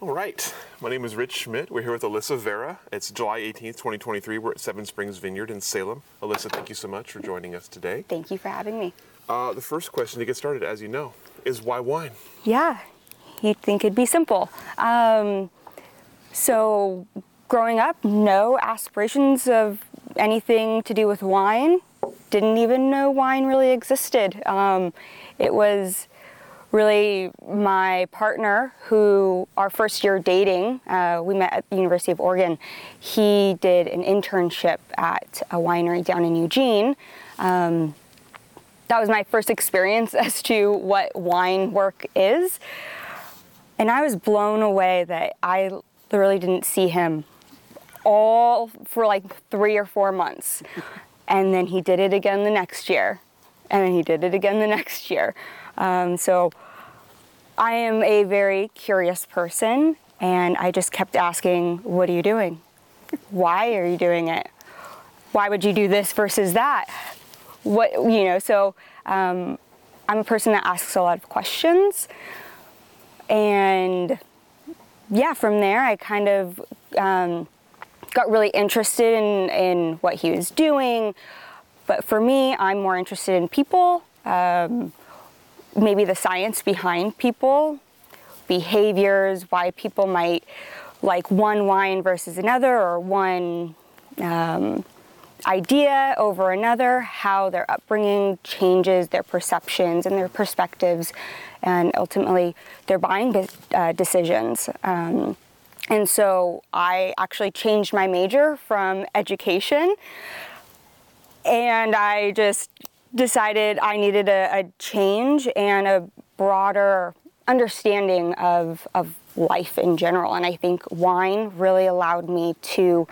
All right. My name is Rich Schmidt. We're here with Alyssa Vera. It's July 18th, 2023. We're at Seven Springs Vineyard in Salem. Alyssa, thank you so much for joining us today. Thank you for having me. Uh, the first question to get started, as you know, is why wine? Yeah, you'd think it'd be simple. Um, so, growing up, no aspirations of anything to do with wine. Didn't even know wine really existed. Um, it was really my partner who our first year dating uh, we met at the university of oregon. He did an internship at a winery down in eugene. Um, that was my first experience as to what wine work is. And i was blown away that i literally didn't see him all for like three or four months. And then he did it again the next year. And then he did it again the next year. Um, so I am a very curious person, and I just kept asking, What are you doing? Why are you doing it? Why would you do this versus that? What, you know, so um, I'm a person that asks a lot of questions. And yeah, from there, I kind of um, got really interested in, in what he was doing. But for me, I'm more interested in people. Um, maybe the science behind people, behaviors, why people might like one wine versus another or one um, idea over another, how their upbringing changes their perceptions and their perspectives, and ultimately their buying uh, decisions. Um, and so I actually changed my major from education and I just decided I needed a, a change and a broader understanding of, of life in general. And I think wine really allowed me to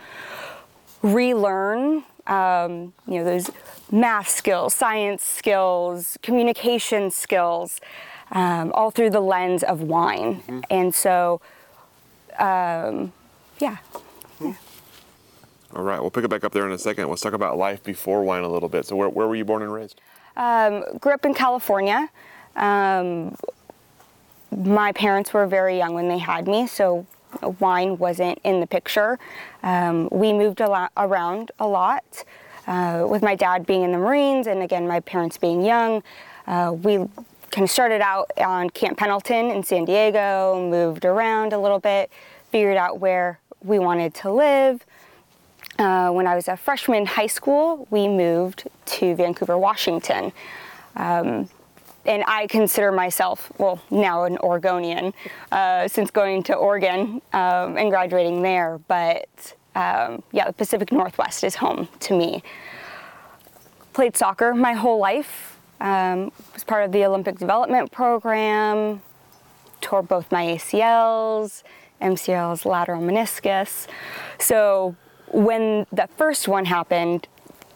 relearn, um, you know, those math skills, science skills, communication skills, um, all through the lens of wine. Mm-hmm. And so, um, yeah. All right, we'll pick it back up there in a second. Let's talk about life before wine a little bit. So, where, where were you born and raised? Um, grew up in California. Um, my parents were very young when they had me, so wine wasn't in the picture. Um, we moved a lot, around a lot, uh, with my dad being in the Marines, and again, my parents being young. Uh, we kind of started out on Camp Pendleton in San Diego, moved around a little bit, figured out where we wanted to live. Uh, when I was a freshman in high school, we moved to Vancouver, Washington. Um, and I consider myself, well, now an Oregonian uh, since going to Oregon um, and graduating there. But um, yeah, the Pacific Northwest is home to me. Played soccer my whole life, um, was part of the Olympic Development Program, tore both my ACLs, MCLs, lateral meniscus. So when the first one happened,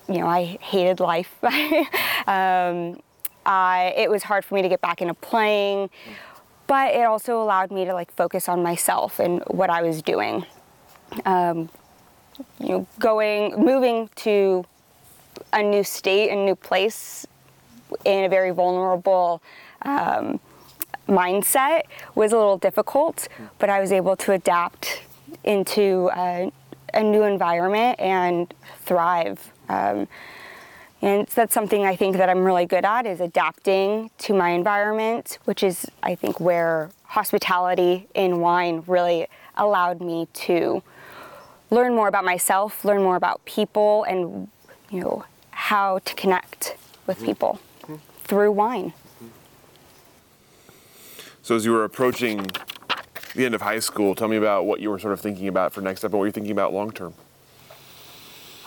you know, I hated life. um, I, it was hard for me to get back into playing, but it also allowed me to like focus on myself and what I was doing. Um, you know, going, moving to a new state, a new place in a very vulnerable um, mindset was a little difficult, but I was able to adapt into uh, a new environment and thrive. Um, and that's something I think that I'm really good at is adapting to my environment, which is I think where hospitality in wine really allowed me to learn more about myself, learn more about people, and you know how to connect with mm-hmm. people mm-hmm. through wine. So as you were approaching the end of high school. Tell me about what you were sort of thinking about for next step and what you're thinking about long term.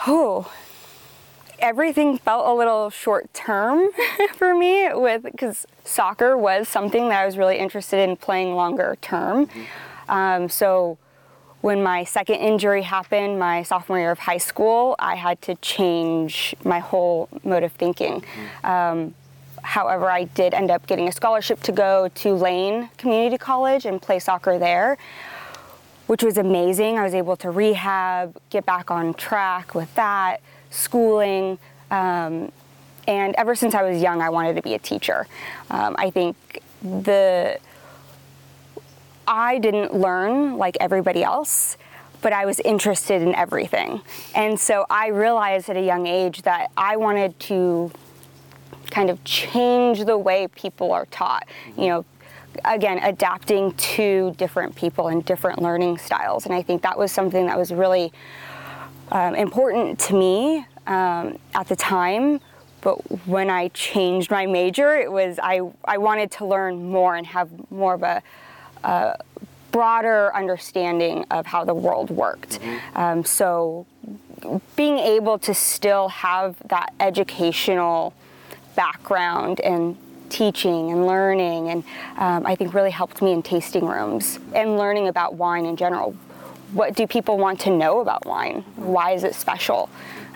Oh, everything felt a little short term for me with because soccer was something that I was really interested in playing longer term. Mm-hmm. Um, so when my second injury happened, my sophomore year of high school, I had to change my whole mode of thinking. Um, however, I did end up getting a scholarship to go to Lane Community College and play soccer there, which was amazing. I was able to rehab, get back on track with that, schooling. Um, and ever since I was young, I wanted to be a teacher. Um, I think the I didn't learn like everybody else, but I was interested in everything. And so I realized at a young age that I wanted to kind of change the way people are taught. You know, again, adapting to different people and different learning styles. And I think that was something that was really um, important to me um, at the time. But when I changed my major, it was I, I wanted to learn more and have more of a a broader understanding of how the world worked. Mm-hmm. Um, so being able to still have that educational background and teaching and learning and um, i think really helped me in tasting rooms and learning about wine in general. What do people want to know about wine? Why is it special?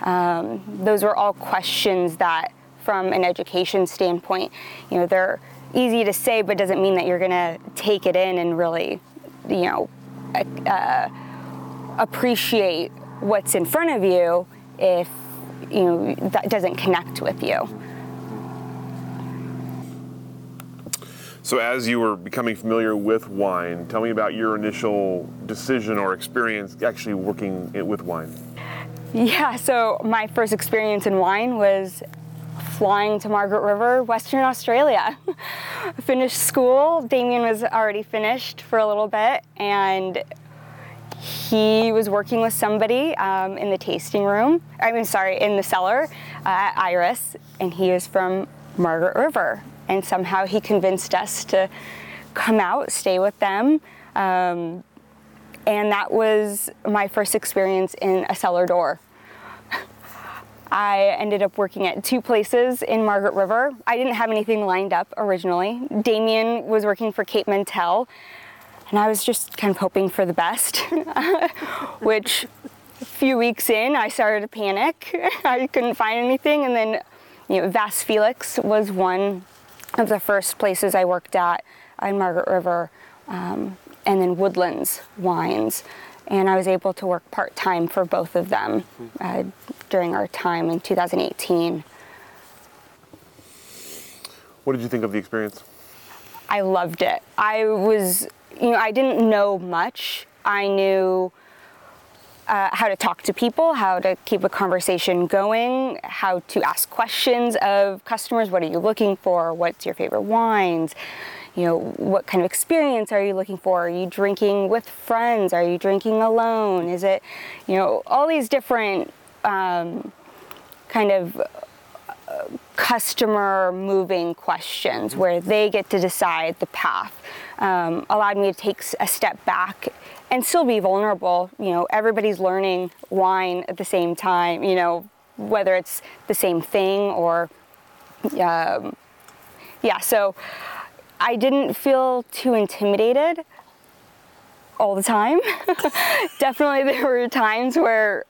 Um, those were all questions that from an education standpoint you know they're easy to say, but doesn't mean that you're going to take it in and really, you know, uh, appreciate what's in front of you if you know that doesn't connect with you. So, as you were becoming familiar with wine, tell me about your initial decision or experience actually working it with wine. Yeah, so my first experience in wine was flying to Margaret River, Western Australia. finished school. Damien was already finished for a little bit, and he was working with somebody um, in the tasting room. I mean, sorry, in the cellar uh, at Iris, and he is from Margaret River. And somehow he convinced us to come out, stay with them. Um, and that was my first experience in a cellar door. I ended up working at two places in Margaret River. I didn't have anything lined up originally. Damien was working for Cape Mentelle, and I was just kind of hoping for the best, which a few weeks in, I started to panic. I couldn't find anything, and then, you know, Vasse Felix was one of the first places I worked at in Margaret River, um, and then Woodlands Wines and I was able to work part time for both of them uh, during our time in 2018. What did you think of the experience? I loved it. I was, you know, I didn't know much. I knew uh, how to talk to people, how to keep a conversation going, how to ask questions of customers. What are you looking for? What's your favorite wines? you know, what kind of experience are you looking for? Are you drinking with friends? Are you drinking alone? Is it, you know, all these different um, kind of uh, customer moving questions where they get to decide the path um, allowed me to take a step back and still be vulnerable. You know, everybody's learning wine at the same time, you know, whether it's the same thing or, um, yeah, so I didn't feel too intimidated all the time. Definitely, there were times where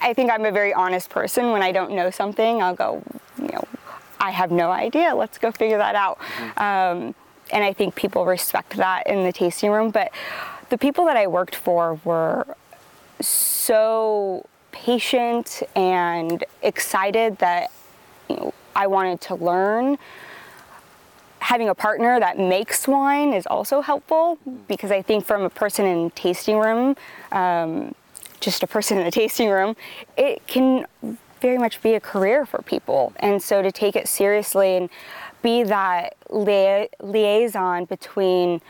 I think I'm a very honest person. When I don't know something, I'll go, you know, I have no idea. Let's go figure that out. Mm-hmm. Um, and I think people respect that in the tasting room. But the people that I worked for were so patient and excited that you know, I wanted to learn having a partner that makes wine is also helpful because I think from a person in tasting room, um, just a person in a tasting room, it can very much be a career for people. And so to take it seriously and be that lia- liaison between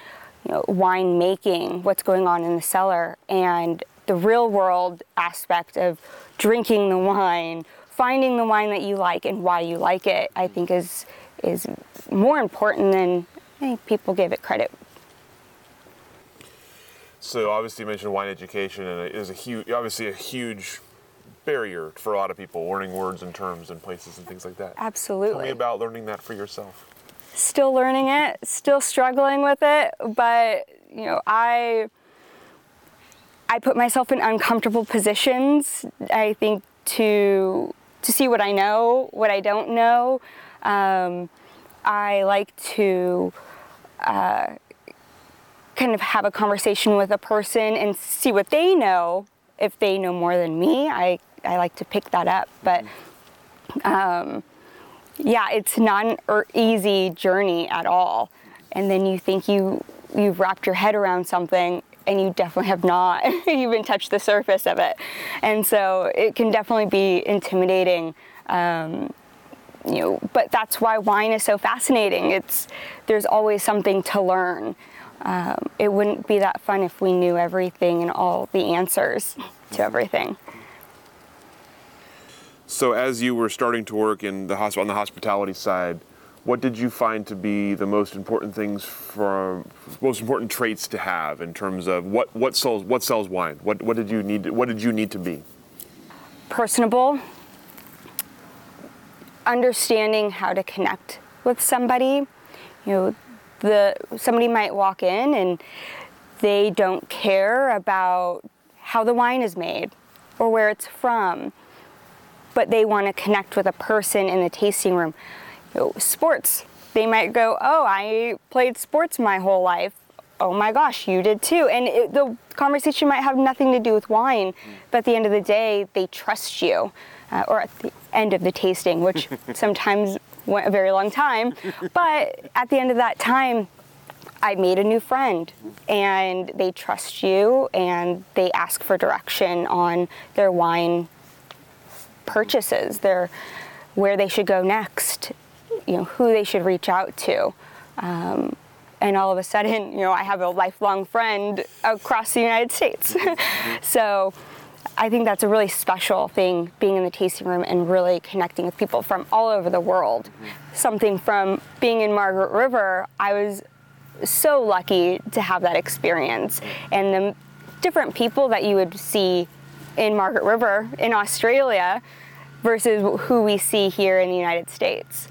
you know, wine making, what's going on in the cellar, and the real world aspect of drinking the wine, finding the wine that you like and why you like it, I think is is more important than I think people give it credit. So obviously you mentioned wine education, and it is a huge, obviously a huge barrier for a lot of people learning words and terms and places and things like that. Absolutely. Tell me about learning that for yourself. Still learning it, still struggling with it, but you know, I I put myself in uncomfortable positions. I think to to see what I know, what I don't know. Um, I like to uh, kind of have a conversation with a person and see what they know. If they know more than me, I, I like to pick that up. But um, yeah, it's not an er, easy journey at all. And then you think you you've wrapped your head around something and you definitely have not even touched the surface of it. And so it can definitely be intimidating. Um, you know, but that's why wine is so fascinating. It's there's always something to learn. Um, it wouldn't be that fun if we knew everything and all the answers to everything. So, as you were starting to work in the hosp- on the hospitality side, what did you find to be the most important things for most important traits to have in terms of what, what sells what sells wine? What what did you need to, what did you need to be? Personable, understanding how to connect with somebody. You know, the somebody might walk in and they don't care about how the wine is made or where it's from, but they want to connect with a person in the tasting room. You know, sports, they might go, "Oh, I played sports my whole life." Oh my gosh, you did too. And it, the conversation might have nothing to do with wine, but at the end of the day, they trust you. Uh, or at the end of the tasting, which sometimes went a very long time. But at the end of that time, I made a new friend and they trust you and they ask for direction on their wine purchases, their where they should go next, you know, who they should reach out to. Um, and all of a sudden, you know, I have a lifelong friend across the United States. so I think that's a really special thing being in the tasting room and really connecting with people from all over the world. Something from being in Margaret River, I was so lucky to have that experience. And the different people that you would see in Margaret River in Australia versus who we see here in the United States.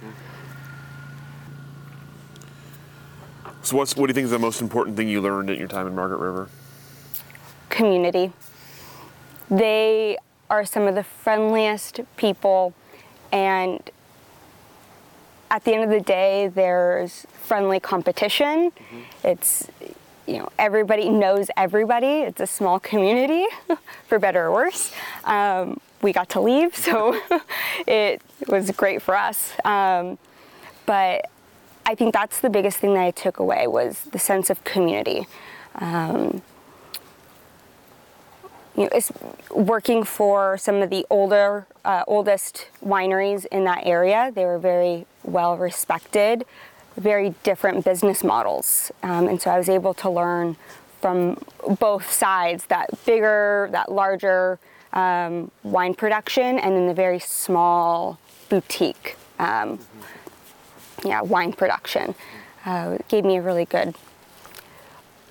So, what's, what do you think is the most important thing you learned at your time in Margaret River? Community. They are some of the friendliest people, and at the end of the day, there's friendly competition. Mm-hmm. It's you know everybody knows everybody. It's a small community, for better or worse. Um, we got to leave, so it was great for us. Um, but I think that's the biggest thing that I took away was the sense of community. Um, you know, it's working for some of the older, uh, oldest wineries in that area. They were very well respected, very different business models. Um, and so I was able to learn from both sides that bigger, that larger um, wine production, and then the very small boutique um, yeah, wine production. Uh, gave me a really good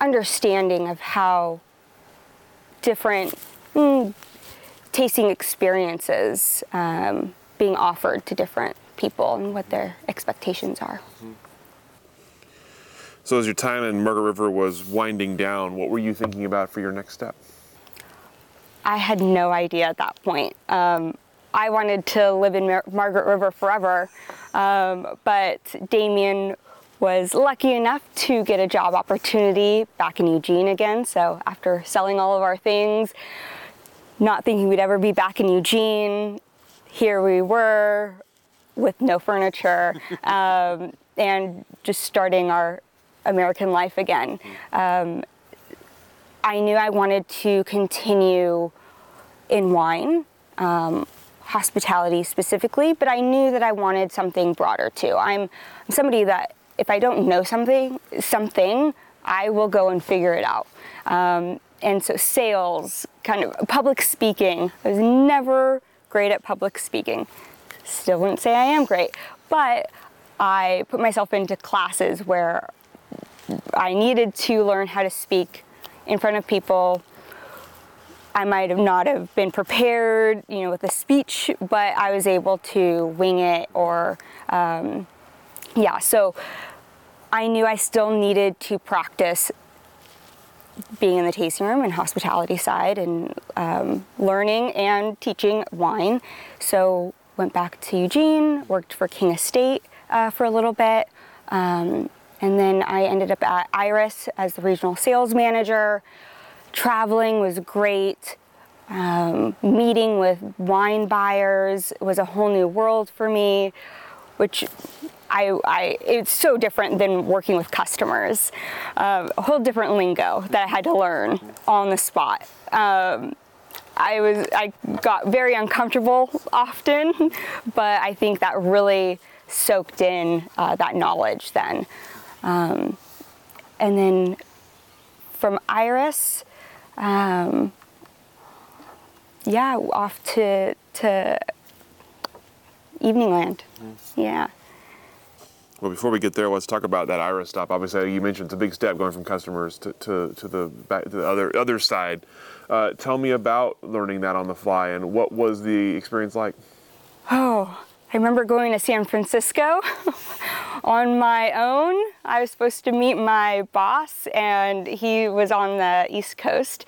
understanding of how different mm, tasting experiences um, being offered to different people and what their expectations are. So, as your time in Margaret River was winding down, what were you thinking about for your next step? I had no idea at that point. Um, I wanted to live in Mar- Margaret River forever, um, but Damien was lucky enough to get a job opportunity back in Eugene again. So after selling all of our things, not thinking we'd ever be back in Eugene, here we were with no furniture um, and just starting our American life again. Um, I knew I wanted to continue in wine. Um, hospitality specifically, but I knew that I wanted something broader too. I'm somebody that if I don't know something, something, I will go and figure it out. Um, and so sales, kind of public speaking. I was never great at public speaking. Still wouldn't say I am great, but I put myself into classes where I needed to learn how to speak in front of people. I might have not have been prepared, you know, with a speech, but I was able to wing it or, um, yeah. So I knew I still needed to practice being in the tasting room and hospitality side and um, learning and teaching wine. So went back to Eugene, worked for King Estate uh, for a little bit, um, and then I ended up at Iris as the regional sales manager. Traveling was great. Um, meeting with wine buyers was a whole new world for me, which I, I, it's so different than working with customers. Uh, a whole different lingo that I had to learn on the spot. Um, I was, I got very uncomfortable often, but I think that really soaked in uh, that knowledge then. Um, and then from Iris, um, yeah, off to to Evening Land. Mm. Yeah. Well, before we get there, let's talk about that Iris stop. Obviously, you mentioned it's a big step going from customers to, to, to the back, to the other other side. Uh, tell me about learning that on the fly and what was the experience like? Oh, I remember going to San Francisco on my own. I was supposed to meet my boss, and he was on the East Coast.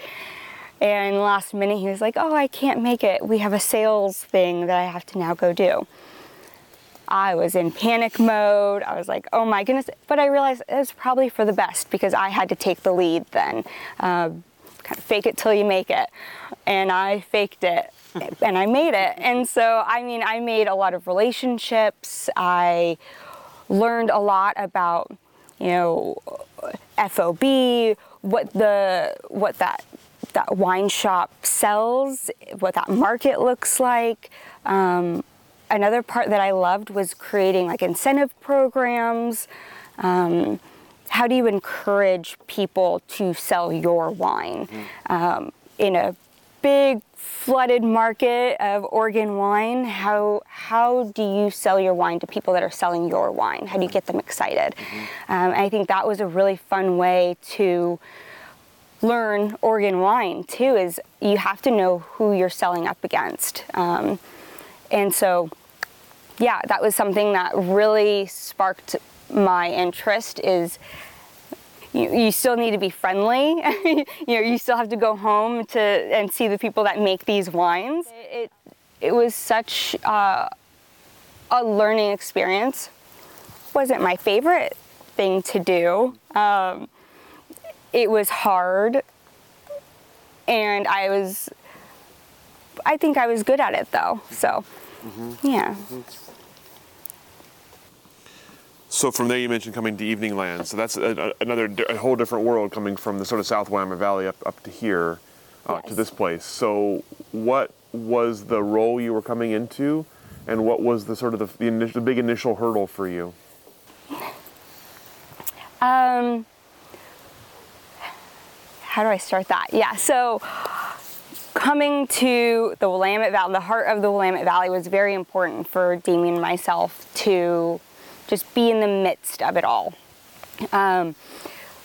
And last minute, he was like, Oh, I can't make it. We have a sales thing that I have to now go do. I was in panic mode. I was like, oh my goodness. But I realized it was probably for the best because I had to take the lead then. Of fake it till you make it. And I faked it and I made it. And so, I mean, I made a lot of relationships. I learned a lot about, you know, FOB, what the, what that, that wine shop sells, what that market looks like. Um, another part that I loved was creating like incentive programs. Um, how do you encourage people to sell your wine mm-hmm. um, in a big flooded market of Oregon wine? How how do you sell your wine to people that are selling your wine? How do you get them excited? Mm-hmm. Um, I think that was a really fun way to learn Oregon wine too. Is you have to know who you're selling up against, um, and so yeah, that was something that really sparked my interest is you, you still need to be friendly. you know, you still have to go home to and see the people that make these wines. It, it was such uh, a learning experience. Wasn't my favorite thing to do. Um, it was hard, and I was. I think I was good at it though. So, mm-hmm. yeah. Mm-hmm. So from there, you mentioned coming to Evening Land. So that's a, a, another a whole different world coming from the sort of South Willamette Valley up, up to here, uh, yes. to this place. So what was the role you were coming into, and what was the sort of the, the, initial, the big initial hurdle for you? Um, how do I start that? Yeah, so coming to the Willamette Valley, the heart of the Willamette Valley was very important for Damien and myself to just be in the midst of it all. Um,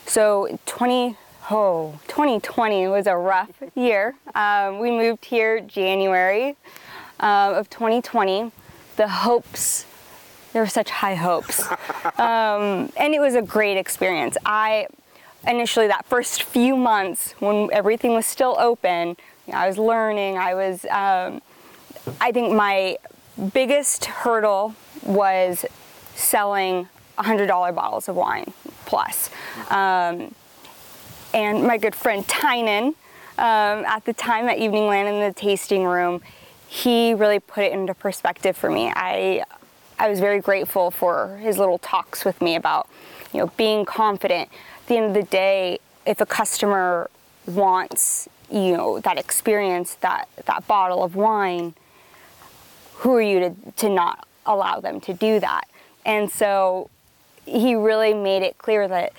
so 20, oh, 2020 was a rough year. Um, we moved here January uh, of 2020. The hopes, there were such high hopes. Um, and it was a great experience. I initially, that first few months when everything was still open, you know, I was learning, I was, um, I think my biggest hurdle was selling $100 bottles of wine plus. Um, and my good friend Tynan, um, at the time at Evening Land in the tasting room, he really put it into perspective for me. I, I was very grateful for his little talks with me about, you know, being confident. At the end of the day, if a customer wants, you know, that experience, that, that bottle of wine, who are you to, to not allow them to do that? And so he really made it clear that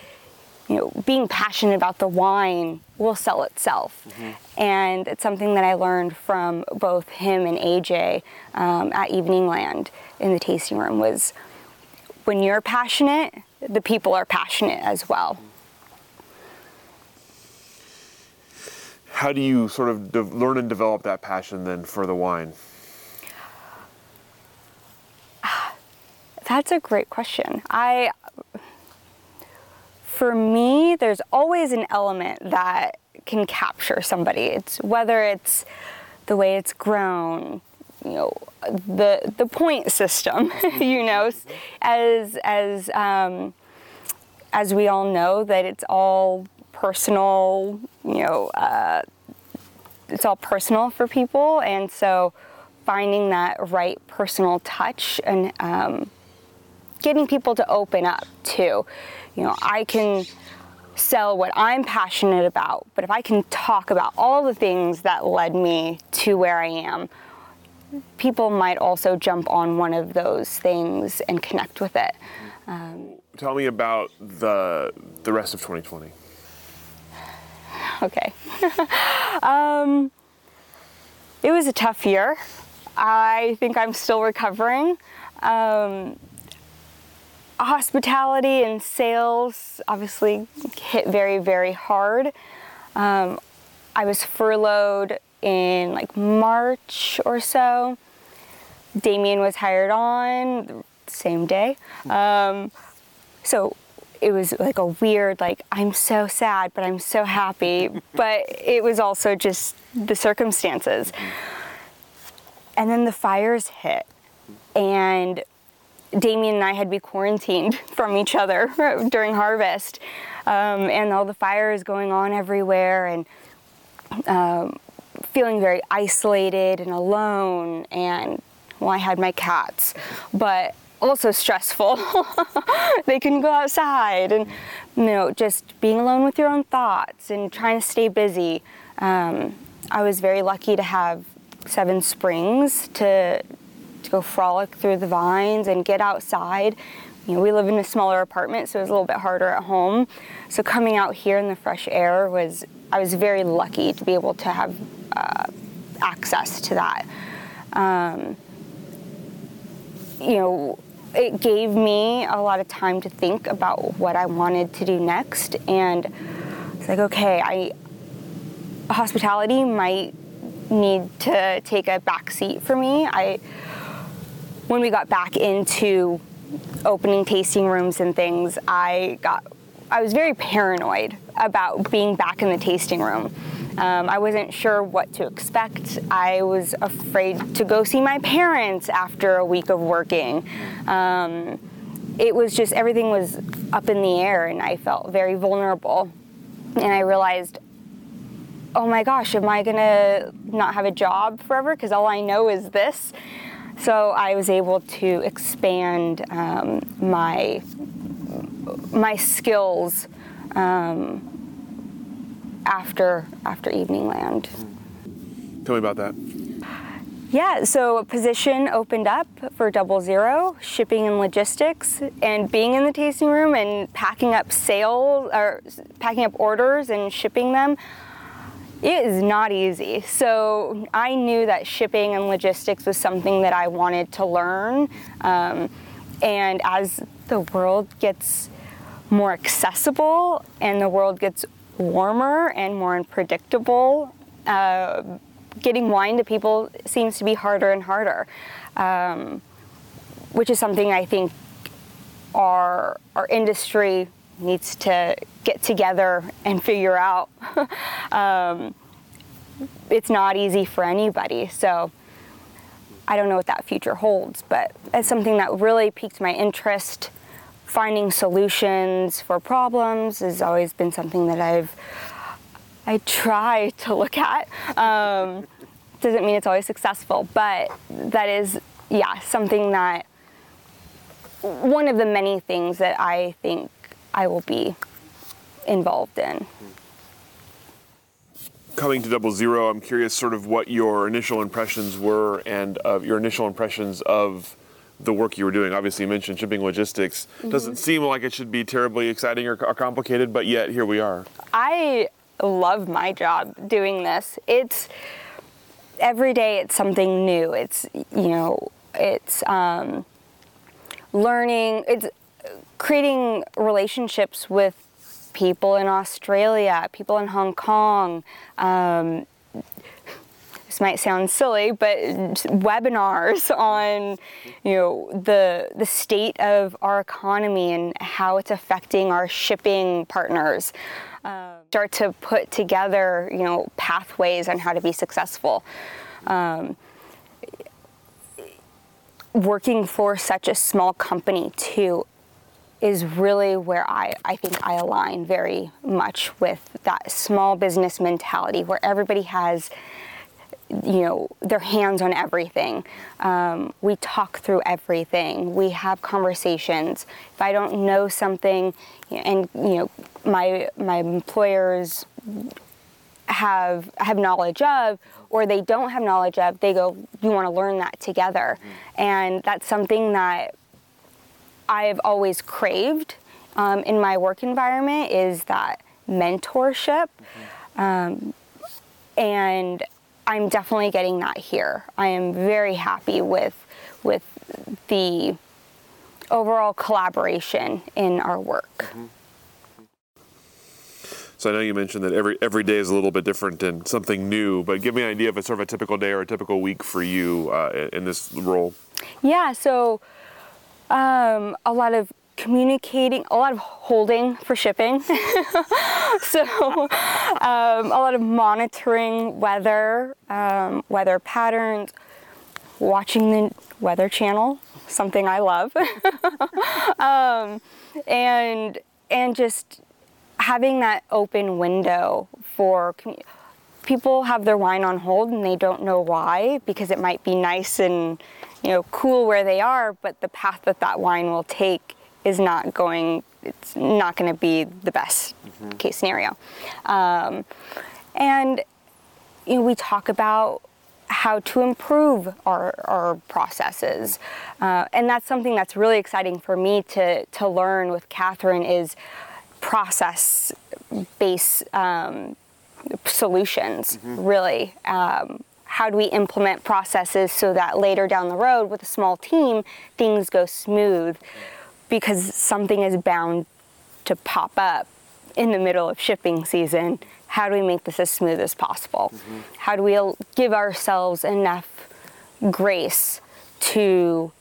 you know being passionate about the wine will sell itself. Mm-hmm. and it's something that i learned from both him and aj um, at evening land in the tasting room was when you're passionate the people are passionate as well. How do you sort of de- learn and develop that passion then for the wine That's a great question. I for me, there's always an element that can capture somebody. It's whether it's the way it's grown, you know, the the point system, you know, as as um, as we all know that it's all personal, you know, uh, it's all personal for people, and so finding that right personal touch and um, getting people to open up too. You know, I can sell what I'm passionate about, but if I can talk about all the things that led me to where I am, people might also jump on one of those things and connect with it. Um, Tell me about the the rest of 2020. okay. um, it was a tough year. I think I'm still recovering. Um, hospitality and sales obviously hit very, very hard. Um, I was furloughed in like March or so. Damien was hired on the same day. Um, so it was like a weird, like, I'm so sad, but I'm so happy. but it was also just the circumstances. And then the fires hit. And Damien and I had to be quarantined from each other during harvest, um, and all the fires going on everywhere, and um, feeling very isolated and alone. And well, I had my cats, but also stressful. they couldn't go outside, and you know, just being alone with your own thoughts and trying to stay busy. Um, I was very lucky to have Seven Springs to to go frolic through the vines and get outside. You know, we live in a smaller apartment, so it was a little bit harder at home. So coming out here in the fresh air was, I was very lucky to be able to have uh, access to that. Um, you know, it gave me a lot of time to think about what I wanted to do next, and it's like, okay, I hospitality might need to take a back seat for me. I when we got back into opening tasting rooms and things, I got I was very paranoid about being back in the tasting room. Um, I wasn't sure what to expect. I was afraid to go see my parents after a week of working. Um, it was just everything was up in the air, and I felt very vulnerable. And I realized, oh my gosh, am I gonna not have a job forever? Because all I know is this. So I was able to expand um, my my skills um, after after Evening Land. Tell me about that. Yeah, so a position opened up for Double Zero, shipping and logistics, and being in the tasting room and packing up sales or packing up orders and shipping them it is not easy. So I knew that shipping and logistics was something that I wanted to learn. Um, and as the world gets more accessible and the world gets warmer and more unpredictable, uh, getting wine to people seems to be harder and harder, um, which is something I think our our industry needs to get together and figure out. um, it's not easy for anybody, so I don't know what that future holds, but it's something that really piqued my interest. Finding solutions for problems has always been something that I've I try to look at. Um, doesn't mean it's always successful, but that is yeah something that one of the many things that I think I will be involved in. Coming to Double Zero, I'm curious sort of what your initial impressions were and of your initial impressions of the work you were doing. Obviously, you mentioned shipping logistics. Mm-hmm. Doesn't seem like it should be terribly exciting or, or complicated, but yet here we are. I love my job doing this. It's every day it's something new. It's you know, it's um, learning. It's creating relationships with people in Australia, people in Hong Kong, um, this might sound silly, but webinars on, you know, the the state of our economy and how it's affecting our shipping partners. Uh, start to put together, you know, pathways on how to be successful. Um, working for such a small company too is really where I, I think I align very much with that small business mentality where everybody has you know their hands on everything. Um, we talk through everything. We have conversations. If i don't know something and you know my my employers have have knowledge of or they don't have knowledge of they go you want to learn that together. Mm-hmm. and that's something that i've always craved um, in my work environment is that mentorship mm-hmm. um, and i'm definitely getting that here i am very happy with with the overall collaboration in our work mm-hmm. So I know you mentioned that every every day is a little bit different and something new, but give me an idea of a sort of a typical day or a typical week for you uh, in this role. Yeah, so um, a lot of communicating, a lot of holding for shipping. so um, a lot of monitoring weather, um, weather patterns, watching the Weather Channel, something I love, um, and and just having that open window for people have their wine on hold and they don't know why because it might be nice and you know cool where they are but the path that that wine will take is not going it's not going to be the best mm-hmm. case scenario um, and you know we talk about how to improve our, our processes uh, and that's something that's really exciting for me to to learn with catherine is process based um, solutions, mm-hmm. really. Um, how do we implement processes so that later down the road with a small team, things go smooth? Because something is bound to pop up in the middle of shipping season. How do we make this as smooth as possible? Mm-hmm. How do we give ourselves enough grace to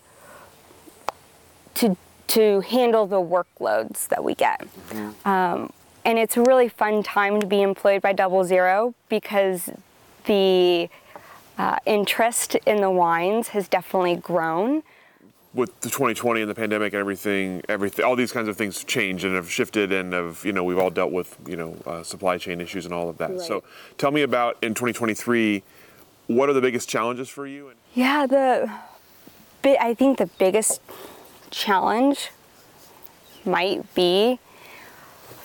to to handle the workloads that we get. Mm-hmm. Um, and it's a really fun time to be employed by Double Zero because the uh, interest in the wines has definitely grown. With the 2020 and the pandemic and everything, everything, all these kinds of things changed and have shifted, and have you know we've all dealt with you know uh, supply chain issues and all of that. Right. So, tell me about in 2023, what are the biggest challenges for you? Yeah, the I think the biggest challenge might be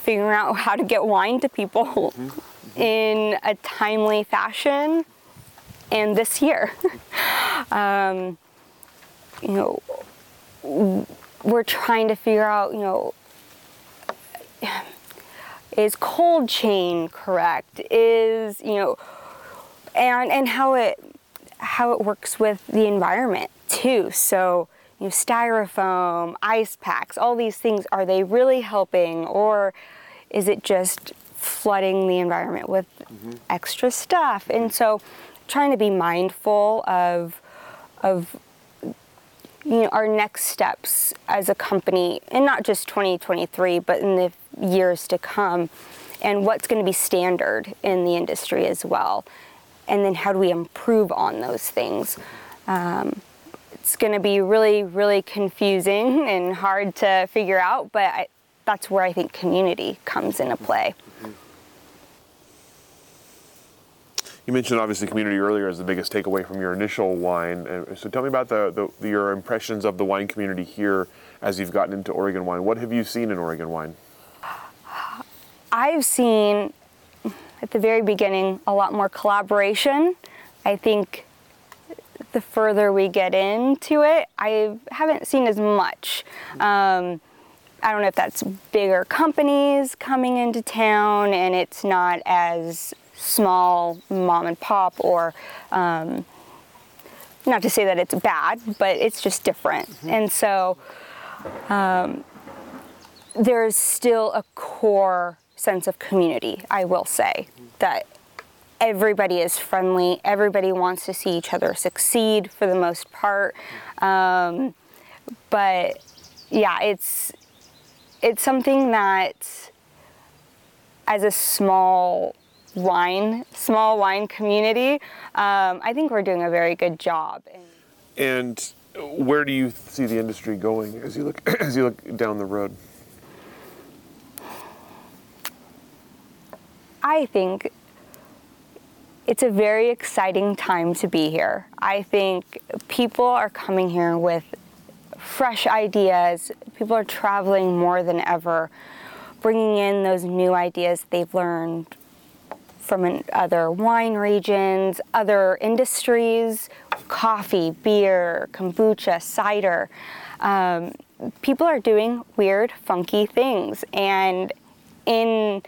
figuring out how to get wine to people mm-hmm. Mm-hmm. in a timely fashion and this year. um, you know, we're trying to figure out, you know, is cold chain correct? Is, you know, and and how it how it works with the environment too. So you know, styrofoam, ice packs, all these things, are they really helping or is it just flooding the environment with mm-hmm. extra stuff? And so trying to be mindful of of you know our next steps as a company and not just 2023 but in the years to come and what's going to be standard in the industry as well and then how do we improve on those things um, it's going to be really, really confusing and hard to figure out, but I, that's where I think community comes into play. You mentioned obviously community earlier as the biggest takeaway from your initial wine. So tell me about the, the, your impressions of the wine community here as you've gotten into Oregon wine. What have you seen in Oregon wine? I've seen at the very beginning a lot more collaboration. I think the further we get into it, I haven't seen as much. Um, I don't know if that's bigger companies coming into town and it's not as small mom and pop or um, not to say that it's bad, but it's just different. Mm-hmm. And so um, there's still a core sense of community, I will say, that everybody is friendly. Everybody wants to see each other succeed for the most part. Um, but yeah, it's it's something that as a small wine, small wine community, um, I think we're doing a very good job. And where do you see the industry going as you look as you look down the road? I think it's a very exciting time to be here. I think people are coming here with fresh ideas. People are traveling more than ever, bringing in those new ideas they've learned from other wine regions, other industries, coffee, beer, kombucha, cider. Um, people are doing weird, funky things. And in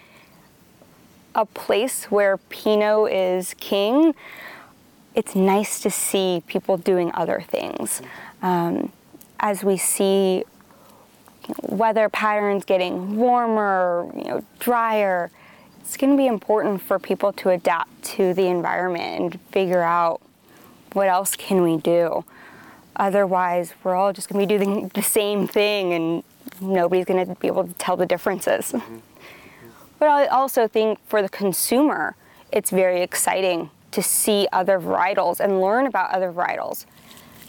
a place where Pinot is king, it's nice to see people doing other things. Um, as we see weather patterns getting warmer, you know, drier, it's going to be important for people to adapt to the environment and figure out what else can we do. Otherwise, we're all just going to be doing the same thing and nobody's going to be able to tell the differences. Mm-hmm. But I also think for the consumer, it's very exciting to see other varietals and learn about other varietals.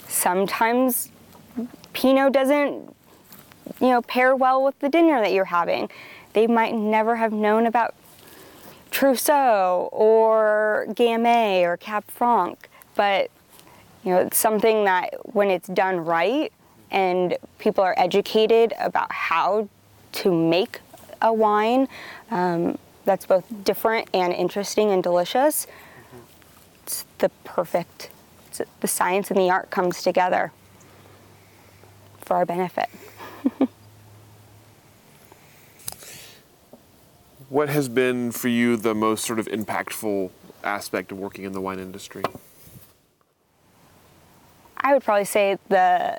Sometimes Pinot doesn't, you know, pair well with the dinner that you're having. They might never have known about Trousseau or Gamay or Cab Franc, but you know, it's something that when it's done right and people are educated about how to make a wine um, that's both different and interesting and delicious, it's the perfect, it's, the science and the art comes together for our benefit. what has been for you the most sort of impactful aspect of working in the wine industry? I would probably say the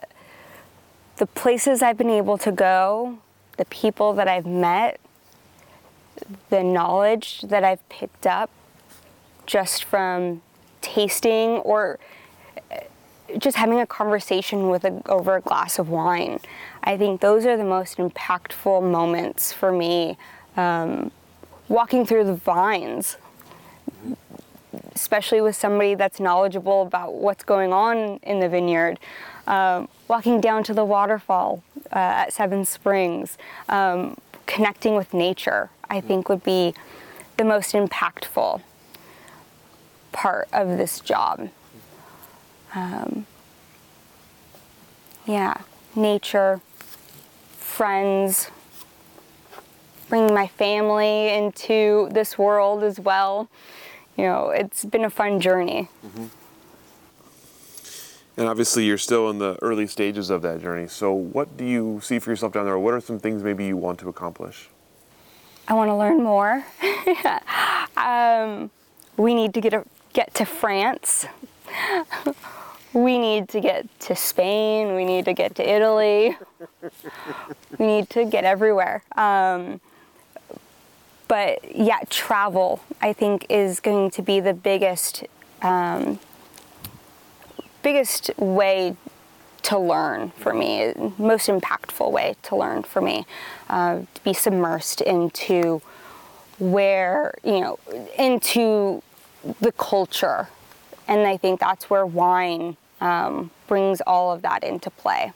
the places I've been able to go the people that I've met, the knowledge that I've picked up just from tasting or uh, just having a conversation with a, over a glass of wine. I think those are the most impactful moments for me. Um, walking through the vines, especially with somebody that's knowledgeable about what's going on in the vineyard. Um, walking down to the waterfall uh, at Seven Springs, um, connecting with nature, I think would be the most impactful part of this job. Um, yeah, nature, friends, bringing my family into this world as well. You know, it's been a fun journey. Mm-hmm. And obviously, you're still in the early stages of that journey. So, what do you see for yourself down there? What are some things maybe you want to accomplish? I want to learn more. um, we need to get a, get to France. we need to get to Spain. We need to get to Italy. we need to get everywhere. Um, but yeah, travel I think is going to be the biggest um, biggest way to learn for me, most impactful way to learn for me, uh, to be submersed into where, you know, into the culture. And I think that's where wine um, brings all of that into play.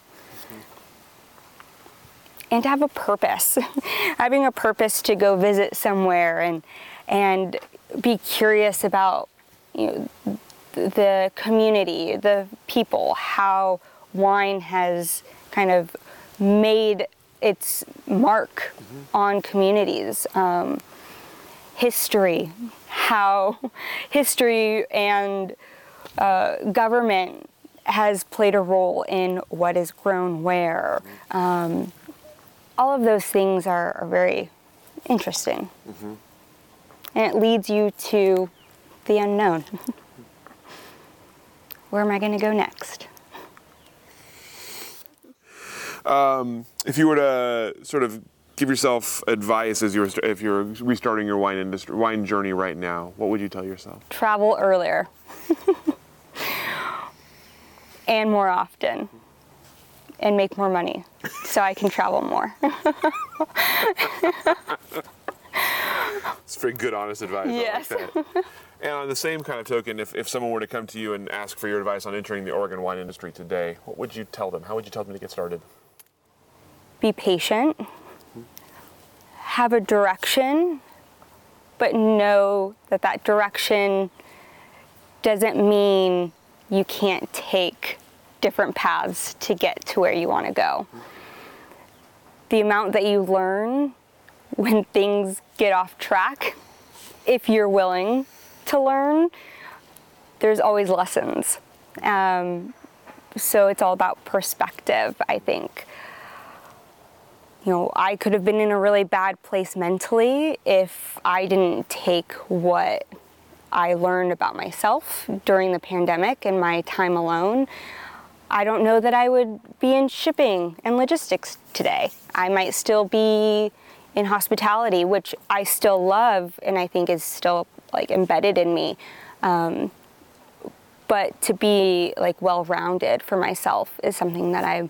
And to have a purpose, having a purpose to go visit somewhere and and be curious about you know the community, the people, how wine has kind of made its mark mm-hmm. on communities. Um, history, how history and uh, government has played a role in what is grown where. Um, all of those things are, are very interesting. Mm-hmm. And it leads you to the unknown. where am I going to go next? Um, if you were to sort of give yourself advice as you're if you're restarting your wine industry wine journey right now, what would you tell yourself? Travel earlier and more often and make more money so I can travel more. It's very good, honest advice. Yes. Like and on the same kind of token, if, if someone were to come to you and ask for your advice on entering the Oregon wine industry today, what would you tell them? How would you tell them to get started? Be patient, have a direction, but know that that direction doesn't mean you can't take different paths to get to where you want to go. The amount that you learn when things get off track, if you're willing to learn, there's always lessons. Um, so it's all about perspective, I think. You know, I could have been in a really bad place mentally if I didn't take what I learned about myself during the pandemic and my time alone. I don't know that I would be in shipping and logistics today. I might still be in hospitality, which I still love and I think is still like embedded in me. Um, but to be like well rounded for myself is something that I'm,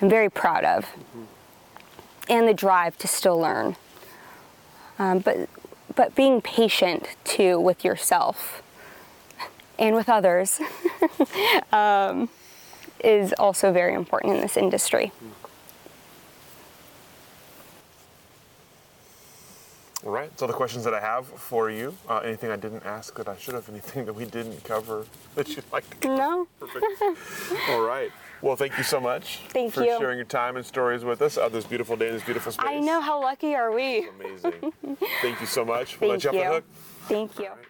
I'm very proud of. Mm-hmm. And the drive to still learn. Um, but, but being patient too with yourself and with others um, is also very important in this industry. All right. So the questions that I have for you. Uh, anything I didn't ask that I should have? Anything that we didn't cover that you'd like to cover? No. Perfect. All right. Well, thank you so much thank for you. sharing your time and stories with us on this beautiful day in this beautiful space. I know. How lucky are we? Amazing. thank you so much. We'll thank let you, you. off the hook. Thank you.